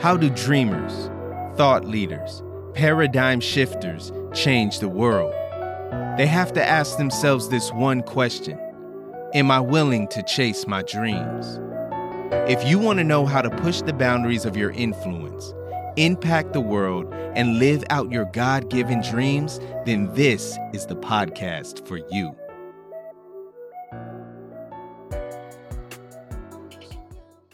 How do dreamers, thought leaders, paradigm shifters change the world? They have to ask themselves this one question Am I willing to chase my dreams? If you want to know how to push the boundaries of your influence, impact the world, and live out your God given dreams, then this is the podcast for you.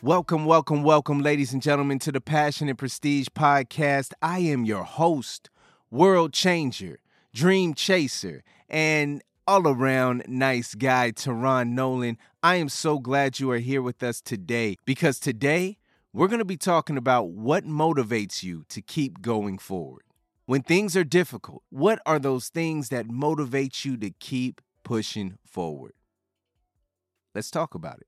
Welcome, welcome, welcome, ladies and gentlemen, to the Passion and Prestige podcast. I am your host, world changer, dream chaser, and all around nice guy, Teron Nolan. I am so glad you are here with us today because today we're going to be talking about what motivates you to keep going forward. When things are difficult, what are those things that motivate you to keep pushing forward? Let's talk about it.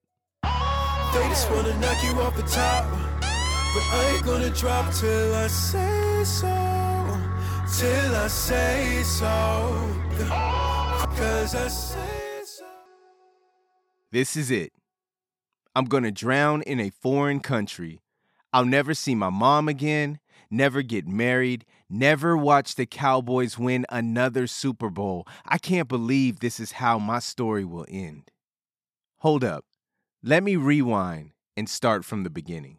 They just wanna knock you off the top. But I ain't gonna drop till I say so. Till I say so. Cause I say so. This is it. I'm gonna drown in a foreign country. I'll never see my mom again, never get married, never watch the Cowboys win another Super Bowl. I can't believe this is how my story will end. Hold up. Let me rewind and start from the beginning.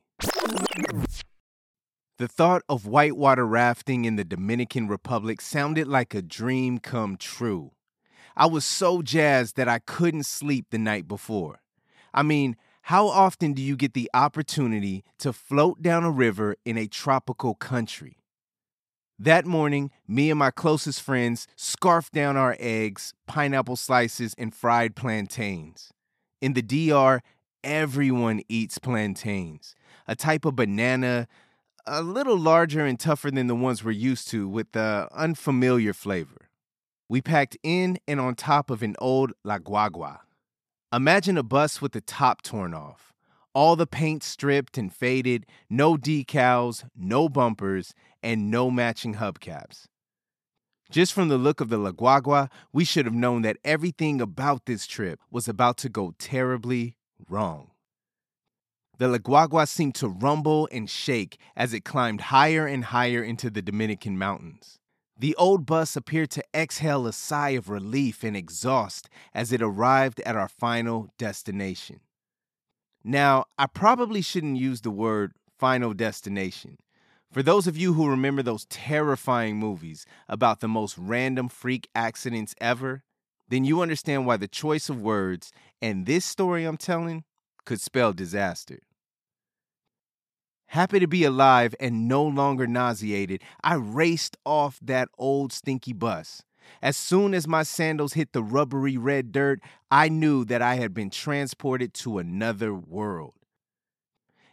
The thought of whitewater rafting in the Dominican Republic sounded like a dream come true. I was so jazzed that I couldn't sleep the night before. I mean, how often do you get the opportunity to float down a river in a tropical country? That morning, me and my closest friends scarfed down our eggs, pineapple slices, and fried plantains. In the DR, everyone eats plantains, a type of banana a little larger and tougher than the ones we're used to with the unfamiliar flavor. We packed in and on top of an old La Guagua. Imagine a bus with the top torn off, all the paint stripped and faded, no decals, no bumpers, and no matching hubcaps. Just from the look of the La Guagua, we should have known that everything about this trip was about to go terribly wrong. The La Guagua seemed to rumble and shake as it climbed higher and higher into the Dominican mountains. The old bus appeared to exhale a sigh of relief and exhaust as it arrived at our final destination. Now, I probably shouldn't use the word final destination. For those of you who remember those terrifying movies about the most random freak accidents ever, then you understand why the choice of words and this story I'm telling could spell disaster. Happy to be alive and no longer nauseated, I raced off that old stinky bus. As soon as my sandals hit the rubbery red dirt, I knew that I had been transported to another world.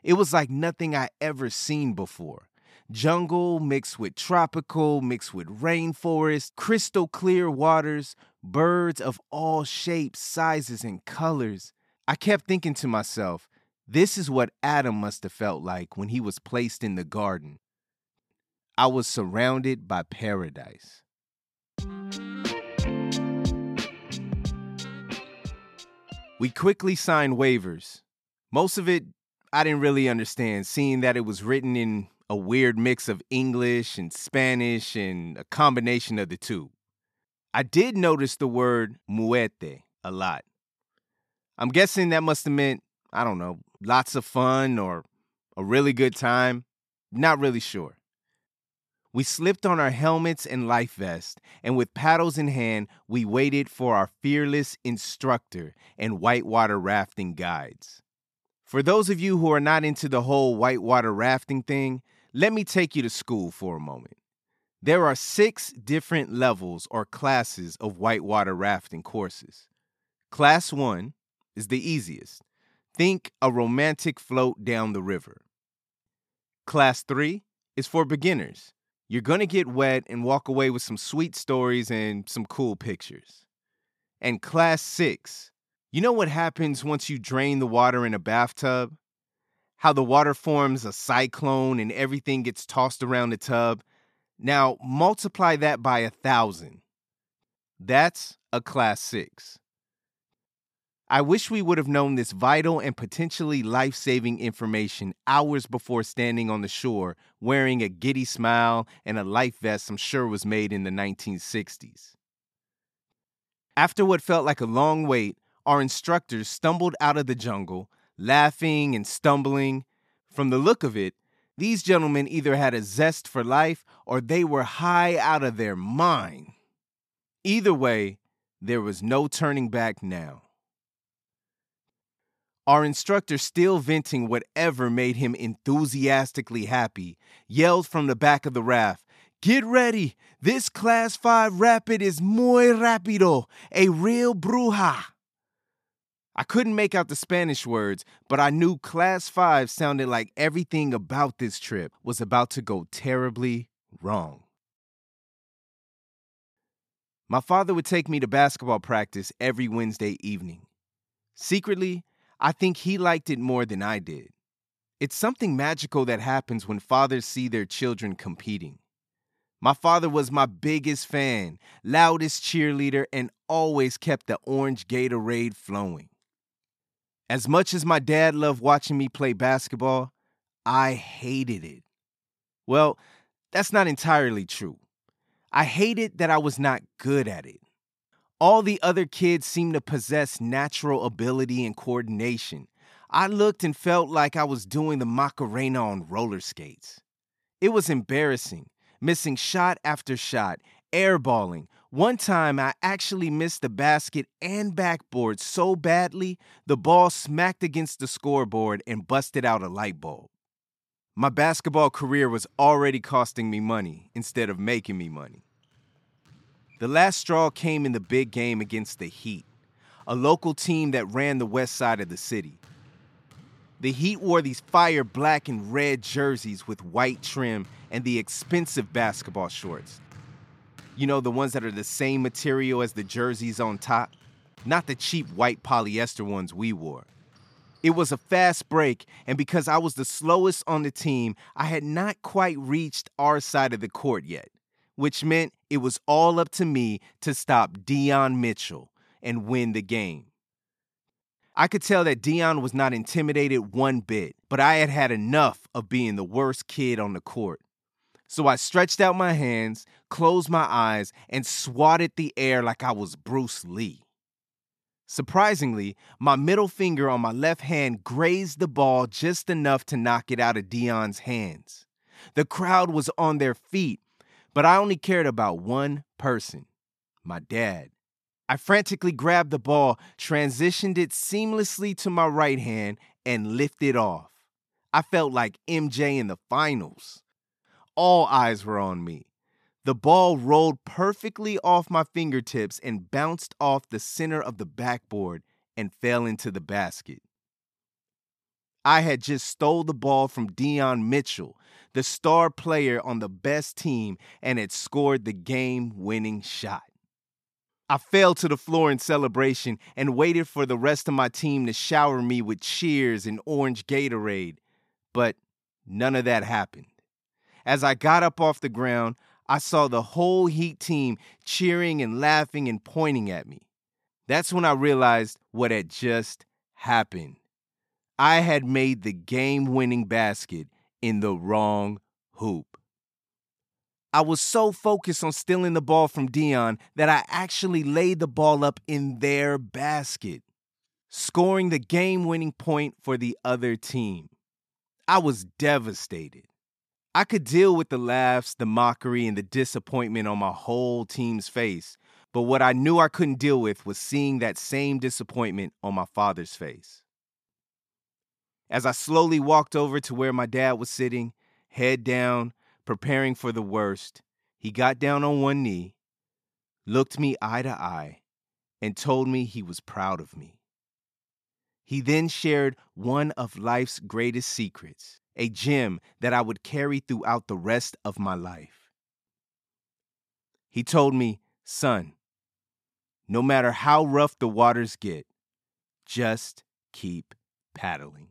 It was like nothing I ever seen before. Jungle mixed with tropical, mixed with rainforest, crystal clear waters, birds of all shapes, sizes, and colors. I kept thinking to myself, this is what Adam must have felt like when he was placed in the garden. I was surrounded by paradise. We quickly signed waivers. Most of it I didn't really understand, seeing that it was written in a weird mix of English and Spanish and a combination of the two. I did notice the word muerte a lot. I'm guessing that must have meant, I don't know, lots of fun or a really good time. Not really sure. We slipped on our helmets and life vests, and with paddles in hand, we waited for our fearless instructor and whitewater rafting guides. For those of you who are not into the whole whitewater rafting thing, let me take you to school for a moment. There are six different levels or classes of whitewater rafting courses. Class one is the easiest. Think a romantic float down the river. Class three is for beginners. You're going to get wet and walk away with some sweet stories and some cool pictures. And class six, you know what happens once you drain the water in a bathtub? How the water forms a cyclone and everything gets tossed around the tub? Now, multiply that by a thousand. That's a class six. I wish we would have known this vital and potentially life saving information hours before standing on the shore wearing a giddy smile and a life vest I'm sure was made in the 1960s. After what felt like a long wait, our instructors stumbled out of the jungle, laughing and stumbling. From the look of it, these gentlemen either had a zest for life or they were high out of their mind. Either way, there was no turning back now. Our instructor, still venting whatever made him enthusiastically happy, yelled from the back of the raft, Get ready! This Class 5 Rapid is muy rápido, a real bruja. I couldn't make out the Spanish words, but I knew Class 5 sounded like everything about this trip was about to go terribly wrong. My father would take me to basketball practice every Wednesday evening. Secretly, I think he liked it more than I did. It's something magical that happens when fathers see their children competing. My father was my biggest fan, loudest cheerleader, and always kept the orange Gatorade flowing. As much as my dad loved watching me play basketball, I hated it. Well, that's not entirely true. I hated that I was not good at it. All the other kids seemed to possess natural ability and coordination. I looked and felt like I was doing the Macarena on roller skates. It was embarrassing, missing shot after shot, airballing. One time I actually missed the basket and backboard so badly, the ball smacked against the scoreboard and busted out a light bulb. My basketball career was already costing me money instead of making me money. The last straw came in the big game against the Heat, a local team that ran the west side of the city. The Heat wore these fire black and red jerseys with white trim and the expensive basketball shorts. You know, the ones that are the same material as the jerseys on top, not the cheap white polyester ones we wore. It was a fast break, and because I was the slowest on the team, I had not quite reached our side of the court yet which meant it was all up to me to stop Dion Mitchell and win the game. I could tell that Dion was not intimidated one bit, but I had had enough of being the worst kid on the court. So I stretched out my hands, closed my eyes, and swatted the air like I was Bruce Lee. Surprisingly, my middle finger on my left hand grazed the ball just enough to knock it out of Dion's hands. The crowd was on their feet, but I only cared about one person my dad. I frantically grabbed the ball, transitioned it seamlessly to my right hand, and lifted off. I felt like MJ in the finals. All eyes were on me. The ball rolled perfectly off my fingertips and bounced off the center of the backboard and fell into the basket. I had just stole the ball from Dion Mitchell, the star player on the best team, and had scored the game winning shot. I fell to the floor in celebration and waited for the rest of my team to shower me with cheers and orange Gatorade, but none of that happened. As I got up off the ground, I saw the whole Heat team cheering and laughing and pointing at me. That's when I realized what had just happened. I had made the game winning basket in the wrong hoop. I was so focused on stealing the ball from Dion that I actually laid the ball up in their basket, scoring the game winning point for the other team. I was devastated. I could deal with the laughs, the mockery, and the disappointment on my whole team's face, but what I knew I couldn't deal with was seeing that same disappointment on my father's face. As I slowly walked over to where my dad was sitting, head down, preparing for the worst, he got down on one knee, looked me eye to eye, and told me he was proud of me. He then shared one of life's greatest secrets, a gem that I would carry throughout the rest of my life. He told me, son, no matter how rough the waters get, just keep paddling.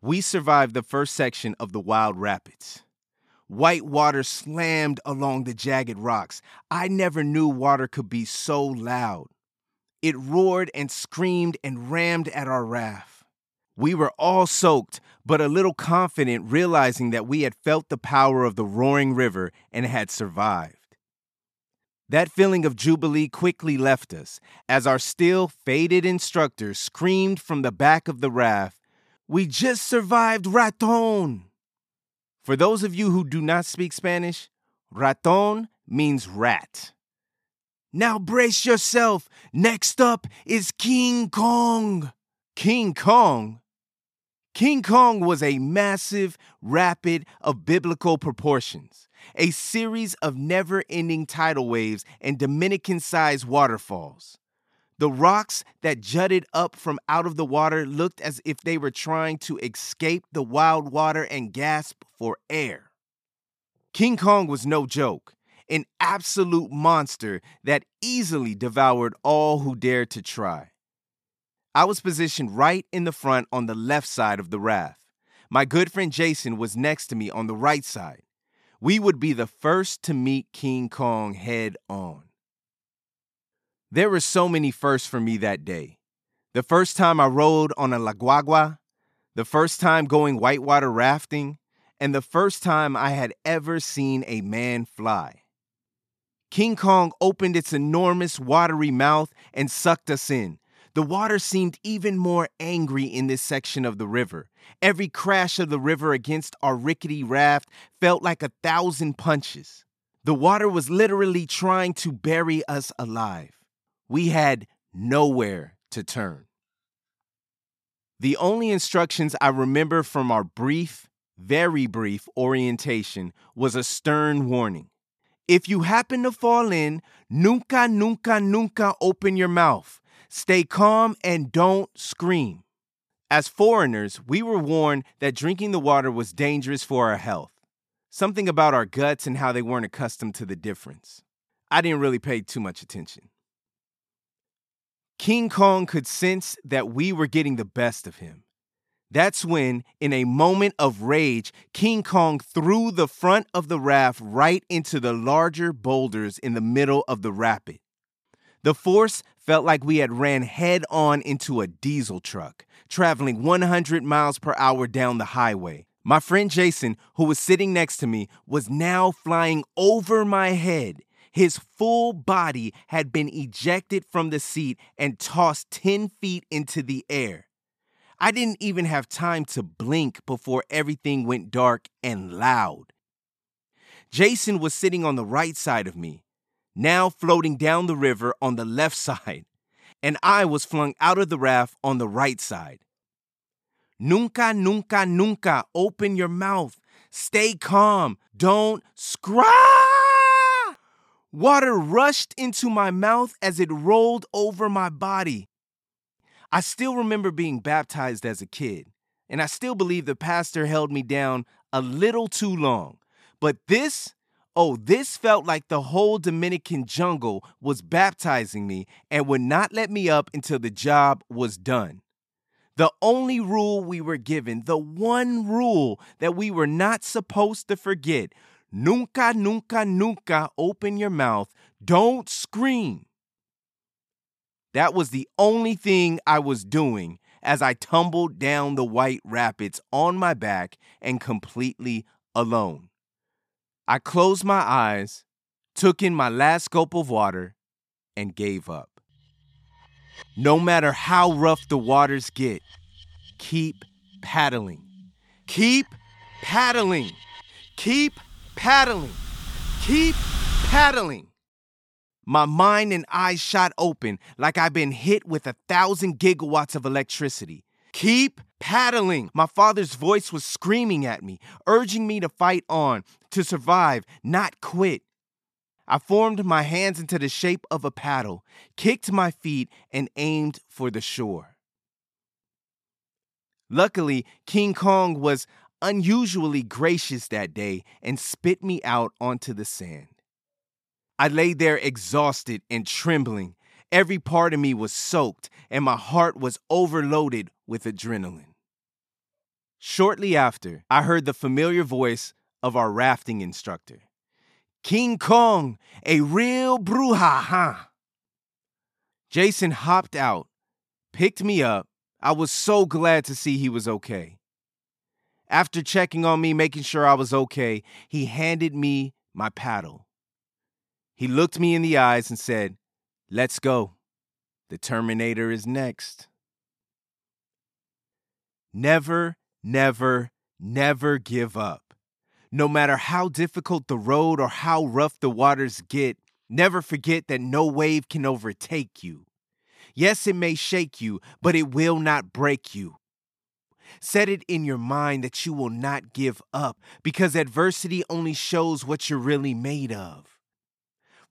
We survived the first section of the Wild Rapids. White water slammed along the jagged rocks. I never knew water could be so loud. It roared and screamed and rammed at our raft. We were all soaked, but a little confident, realizing that we had felt the power of the roaring river and had survived. That feeling of jubilee quickly left us as our still faded instructor screamed from the back of the raft, We just survived Raton! For those of you who do not speak Spanish, raton means rat. Now brace yourself. Next up is King Kong. King Kong? King Kong was a massive rapid of biblical proportions, a series of never ending tidal waves and Dominican sized waterfalls. The rocks that jutted up from out of the water looked as if they were trying to escape the wild water and gasp for air. King Kong was no joke, an absolute monster that easily devoured all who dared to try. I was positioned right in the front on the left side of the raft. My good friend Jason was next to me on the right side. We would be the first to meet King Kong head on. There were so many firsts for me that day. The first time I rode on a La Guagua, the first time going whitewater rafting, and the first time I had ever seen a man fly. King Kong opened its enormous watery mouth and sucked us in. The water seemed even more angry in this section of the river. Every crash of the river against our rickety raft felt like a thousand punches. The water was literally trying to bury us alive we had nowhere to turn. The only instructions I remember from our brief, very brief orientation was a stern warning. If you happen to fall in, nunca, nunca, nunca open your mouth. Stay calm and don't scream. As foreigners, we were warned that drinking the water was dangerous for our health. Something about our guts and how they weren't accustomed to the difference. I didn't really pay too much attention. King Kong could sense that we were getting the best of him. That's when, in a moment of rage, King Kong threw the front of the raft right into the larger boulders in the middle of the rapid. The force felt like we had ran head on into a diesel truck, traveling 100 miles per hour down the highway. My friend Jason, who was sitting next to me, was now flying over my head his full body had been ejected from the seat and tossed 10 feet into the air. I didn't even have time to blink before everything went dark and loud. Jason was sitting on the right side of me, now floating down the river on the left side, and I was flung out of the raft on the right side. Nunca, nunca, nunca open your mouth. Stay calm. Don't scry. Water rushed into my mouth as it rolled over my body. I still remember being baptized as a kid, and I still believe the pastor held me down a little too long. But this, oh, this felt like the whole Dominican jungle was baptizing me and would not let me up until the job was done. The only rule we were given, the one rule that we were not supposed to forget, Nunca, nunca, nunca open your mouth. Don't scream. That was the only thing I was doing as I tumbled down the white rapids on my back and completely alone. I closed my eyes, took in my last gulp of water, and gave up. No matter how rough the waters get, keep paddling. Keep paddling. Keep paddling. Keep paddling. My mind and eyes shot open like I've been hit with a thousand gigawatts of electricity. Keep paddling. My father's voice was screaming at me, urging me to fight on, to survive, not quit. I formed my hands into the shape of a paddle, kicked my feet, and aimed for the shore. Luckily, King Kong was unusually gracious that day and spit me out onto the sand. I lay there exhausted and trembling. Every part of me was soaked, and my heart was overloaded with adrenaline. Shortly after, I heard the familiar voice of our rafting instructor. King Kong, a real bruja, huh? Jason hopped out, picked me up. I was so glad to see he was okay. After checking on me, making sure I was okay, he handed me my paddle. He looked me in the eyes and said, Let's go. The Terminator is next. Never, never, never give up. No matter how difficult the road or how rough the waters get, never forget that no wave can overtake you. Yes, it may shake you, but it will not break you. Set it in your mind that you will not give up because adversity only shows what you're really made of.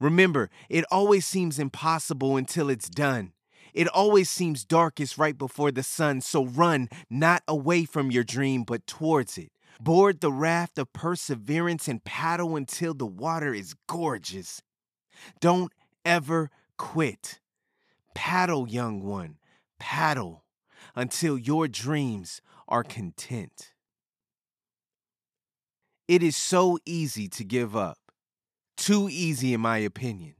Remember, it always seems impossible until it's done. It always seems darkest right before the sun, so run not away from your dream, but towards it. Board the raft of perseverance and paddle until the water is gorgeous. Don't ever quit. Paddle, young one, paddle until your dreams are content. It is so easy to give up. Too easy, in my opinion.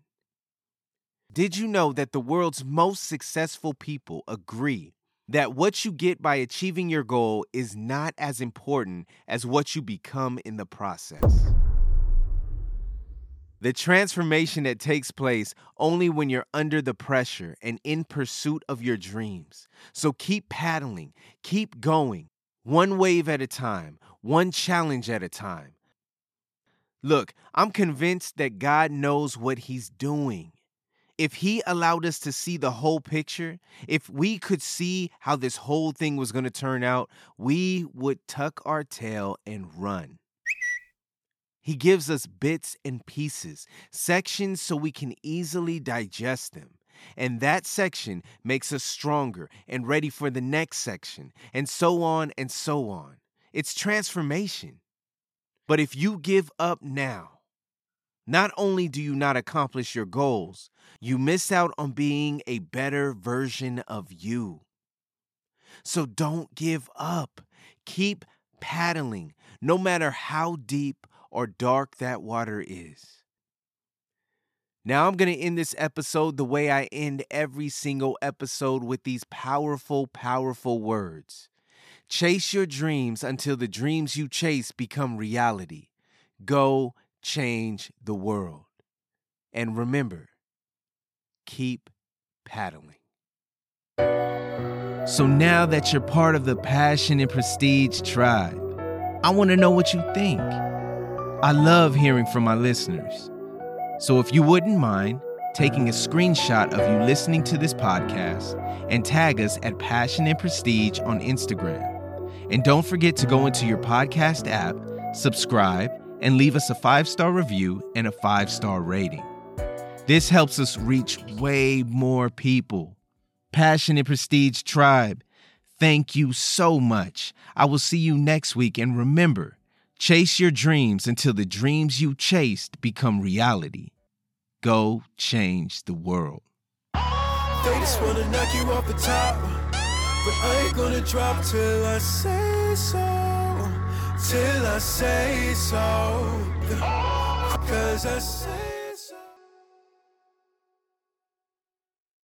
Did you know that the world's most successful people agree that what you get by achieving your goal is not as important as what you become in the process? The transformation that takes place only when you're under the pressure and in pursuit of your dreams. So keep paddling, keep going, one wave at a time, one challenge at a time. Look, I'm convinced that God knows what He's doing if he allowed us to see the whole picture, if we could see how this whole thing was going to turn out, we would tuck our tail and run. He gives us bits and pieces, sections so we can easily digest them. And that section makes us stronger and ready for the next section, and so on and so on. It's transformation. But if you give up now, not only do you not accomplish your goals, you miss out on being a better version of you. So don't give up. Keep paddling, no matter how deep or dark that water is. Now, I'm going to end this episode the way I end every single episode with these powerful, powerful words. Chase your dreams until the dreams you chase become reality. Go change the world. And remember, keep paddling. So now that you're part of the Passion and Prestige tribe, I want to know what you think. I love hearing from my listeners. So if you wouldn't mind taking a screenshot of you listening to this podcast and tag us at Passion and Prestige on Instagram. And don't forget to go into your podcast app, subscribe, and leave us a five star review and a five star rating. This helps us reach way more people. Passion and Prestige Tribe, thank you so much. I will see you next week, and remember chase your dreams until the dreams you chased become reality. Go change the world. They just wanna knock you off the top, but I ain't gonna drop till I say so till I say so. Cause I say